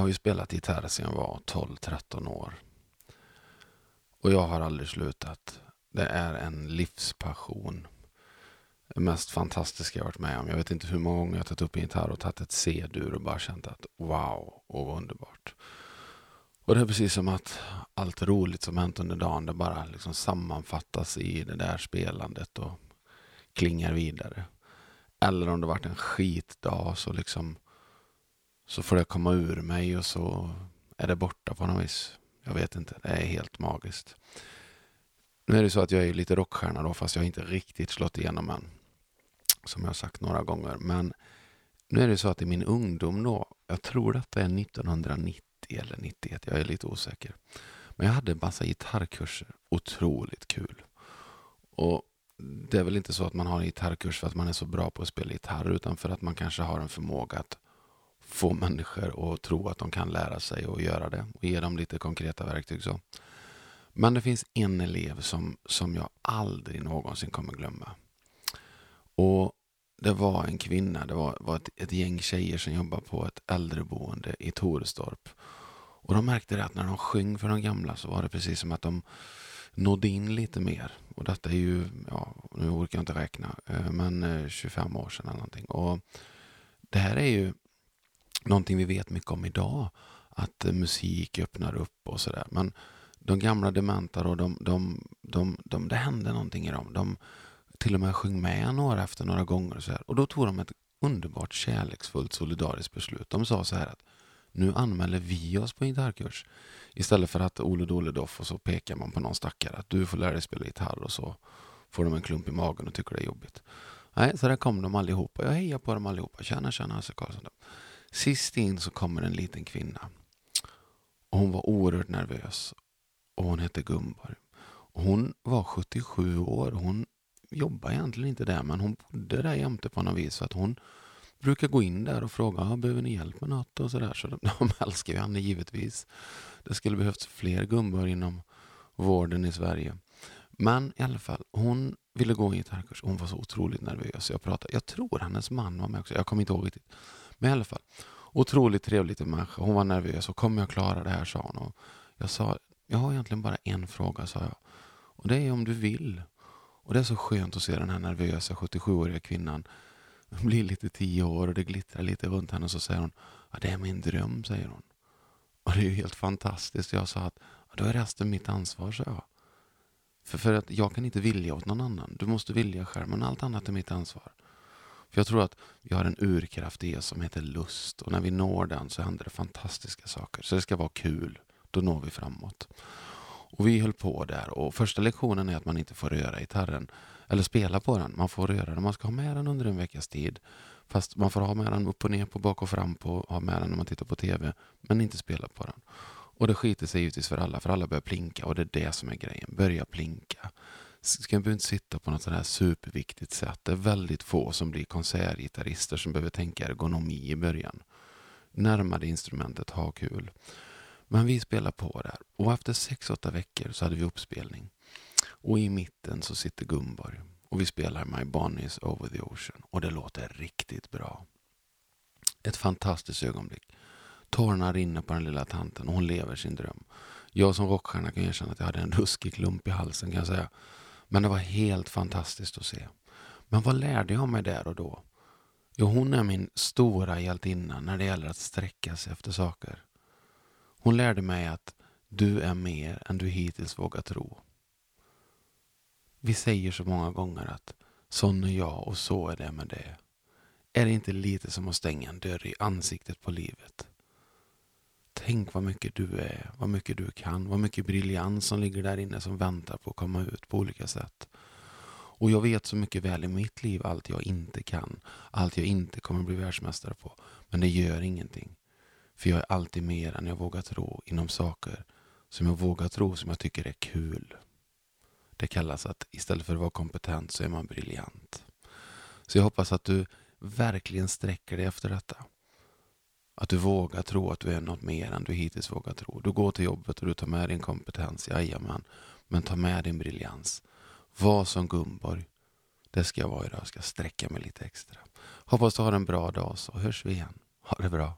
har ju spelat gitarr sedan jag var 12-13 år. Och jag har aldrig slutat. Det är en livspassion. Det mest fantastiska jag varit med om. Jag vet inte hur många gånger jag tagit upp en gitarr och tagit ett C-dur och bara känt att wow, och vad underbart. Och det är precis som att allt roligt som hänt under dagen, det bara liksom sammanfattas i det där spelandet och klingar vidare. Eller om det varit en skitdag så liksom så får det komma ur mig och så är det borta på något vis. Jag vet inte, det är helt magiskt. Nu är det så att jag är lite rockstjärna då, fast jag har inte riktigt slått igenom än. Som jag har sagt några gånger. Men nu är det så att i min ungdom då, jag tror detta är 1990 eller 91, jag är lite osäker. Men jag hade en massa gitarrkurser, otroligt kul. Och det är väl inte så att man har en gitarrkurs för att man är så bra på att spela gitarr, utan för att man kanske har en förmåga att få människor att tro att de kan lära sig och göra det och ge dem lite konkreta verktyg. Så. Men det finns en elev som, som jag aldrig någonsin kommer glömma. Och Det var en kvinna, det var, var ett, ett gäng tjejer som jobbade på ett äldreboende i Torestorp. Och de märkte det att när de sjöng för de gamla så var det precis som att de nådde in lite mer. Och detta är ju, ja, nu orkar jag inte räkna, eh, men eh, 25 år sedan eller någonting. Och det här är ju någonting vi vet mycket om idag. Att eh, musik öppnar upp och sådär. Men de gamla dementa då, de, de, de, de, det hände någonting i dem. De till och med sjöng med några efter några gånger. Och, så här. och då tog de ett underbart kärleksfullt solidariskt beslut. De sa så här att nu anmäler vi oss på gitarrkurs. Istället för att Ole Dole Doff och så pekar man på någon stackare att du får lära dig spela gitarr och så får de en klump i magen och tycker det är jobbigt. Nej, så där kom de allihopa. Jag hejar på dem allihopa. Tjena, tjena Hasse Karlsson. Sist in så kommer en liten kvinna. Och hon var oerhört nervös. Och hon hette Gumborg. Och hon var 77 år. Hon jobbade egentligen inte där, men hon bodde där jämte på något vis. Så att hon brukar gå in där och fråga, ah, behöver ni hjälp med något? Och så där. Så de, de älskar ju henne givetvis. Det skulle behövts fler Gumborg inom vården i Sverige. Men i alla fall, hon ville gå en gitarrkurs. Hon var så otroligt nervös. Jag, pratade, jag tror hennes man var med också. Jag kommer inte ihåg riktigt. Men i alla fall, otroligt trevlig människa. Hon var nervös och kommer jag klara det här, sa hon. Och jag sa, jag har egentligen bara en fråga, sa jag. Och det är om du vill. Och det är så skönt att se den här nervösa 77-åriga kvinnan Hon blir lite tio år och det glittrar lite runt henne. Och så säger hon, ja, det är min dröm, säger hon. Och det är ju helt fantastiskt. Jag sa att, ja, då är resten mitt ansvar, sa jag. För, för att jag kan inte vilja åt någon annan. Du måste vilja själv, men allt annat är mitt ansvar. För jag tror att vi har en urkraft i oss som heter lust och när vi når den så händer det fantastiska saker. Så det ska vara kul. Då når vi framåt. Och vi höll på där och första lektionen är att man inte får röra gitarren eller spela på den. Man får röra den. Man ska ha med den under en veckas tid. Fast man får ha med den upp och ner på, bak och fram på, ha med den när man tittar på TV. Men inte spela på den. Och det skiter sig givetvis för alla, för alla börjar plinka och det är det som är grejen. Börja plinka ska behöver inte sitta på något sådär superviktigt sätt. Det är väldigt få som blir konsertgitarrister som behöver tänka ergonomi i början. Närma dig instrumentet, ha kul. Men vi spelar på där och efter sex åtta veckor så hade vi uppspelning. Och i mitten så sitter Gumborg och vi spelar My Bonnies Over the Ocean och det låter riktigt bra. Ett fantastiskt ögonblick. Tårarna rinner på den lilla tanten och hon lever sin dröm. Jag som rockstjärna kan erkänna att jag hade en ruskig klump i halsen kan jag säga. Men det var helt fantastiskt att se. Men vad lärde jag mig där och då? Jo, hon är min stora hjältinna när det gäller att sträcka sig efter saker. Hon lärde mig att du är mer än du hittills vågat tro. Vi säger så många gånger att sån är jag och så är det med det. Är det inte lite som att stänga en dörr i ansiktet på livet? Tänk vad mycket du är, vad mycket du kan, vad mycket briljans som ligger där inne som väntar på att komma ut på olika sätt. Och jag vet så mycket väl i mitt liv allt jag inte kan, allt jag inte kommer bli världsmästare på. Men det gör ingenting. För jag är alltid mer än jag vågar tro inom saker som jag vågar tro som jag tycker är kul. Det kallas att istället för att vara kompetent så är man briljant. Så jag hoppas att du verkligen sträcker dig efter detta. Att du vågar tro att du är något mer än du hittills vågat tro. Du går till jobbet och du tar med din kompetens, jajamän. Men ta med din briljans. Var som Gumborg. Det ska jag vara idag. Jag ska sträcka mig lite extra. Hoppas du har en bra dag så hörs vi igen. Ha det bra.